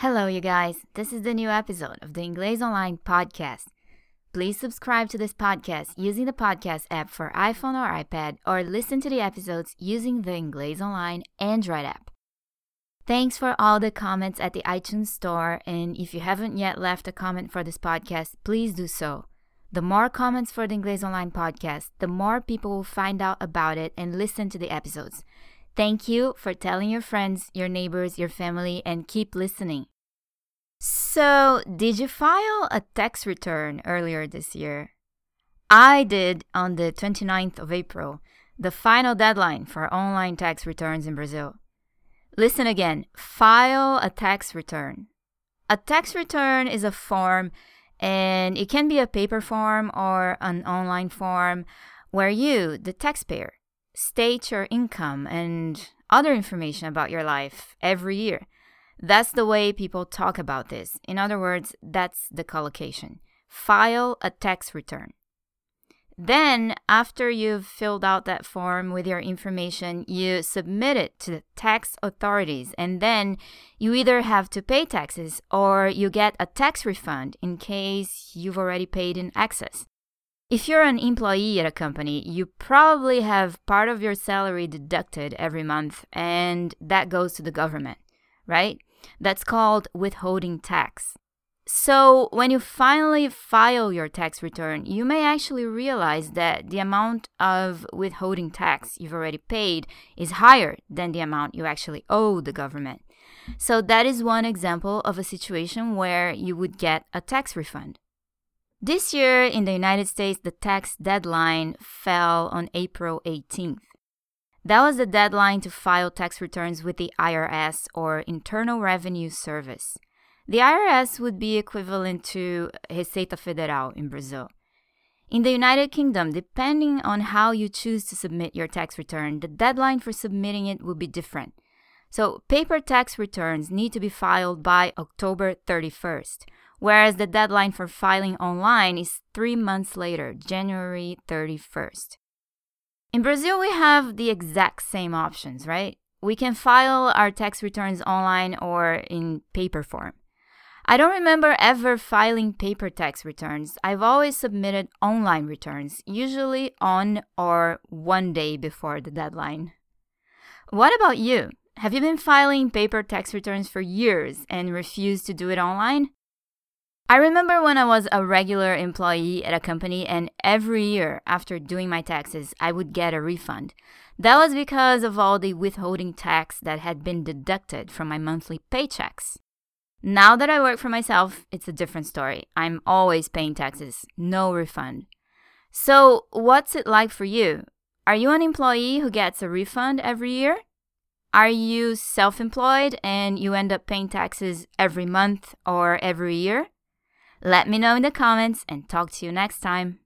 Hello, you guys. This is the new episode of the Inglês Online podcast. Please subscribe to this podcast using the podcast app for iPhone or iPad, or listen to the episodes using the Inglês Online Android app. Thanks for all the comments at the iTunes Store, and if you haven't yet left a comment for this podcast, please do so. The more comments for the Inglês Online podcast, the more people will find out about it and listen to the episodes. Thank you for telling your friends, your neighbors, your family, and keep listening. So, did you file a tax return earlier this year? I did on the 29th of April, the final deadline for online tax returns in Brazil. Listen again file a tax return. A tax return is a form, and it can be a paper form or an online form where you, the taxpayer, state your income and other information about your life every year. That's the way people talk about this. In other words, that's the collocation. File a tax return. Then, after you've filled out that form with your information, you submit it to the tax authorities, and then you either have to pay taxes or you get a tax refund in case you've already paid in excess. If you're an employee at a company, you probably have part of your salary deducted every month, and that goes to the government, right? That's called withholding tax. So, when you finally file your tax return, you may actually realize that the amount of withholding tax you've already paid is higher than the amount you actually owe the government. So, that is one example of a situation where you would get a tax refund. This year in the United States, the tax deadline fell on April 18th. That was the deadline to file tax returns with the IRS or Internal Revenue Service. The IRS would be equivalent to Receita Federal in Brazil. In the United Kingdom, depending on how you choose to submit your tax return, the deadline for submitting it will be different. So, paper tax returns need to be filed by October 31st, whereas the deadline for filing online is three months later, January 31st. In Brazil, we have the exact same options, right? We can file our tax returns online or in paper form. I don't remember ever filing paper tax returns. I've always submitted online returns, usually on or one day before the deadline. What about you? Have you been filing paper tax returns for years and refused to do it online? I remember when I was a regular employee at a company, and every year after doing my taxes, I would get a refund. That was because of all the withholding tax that had been deducted from my monthly paychecks. Now that I work for myself, it's a different story. I'm always paying taxes, no refund. So, what's it like for you? Are you an employee who gets a refund every year? Are you self employed and you end up paying taxes every month or every year? Let me know in the comments and talk to you next time.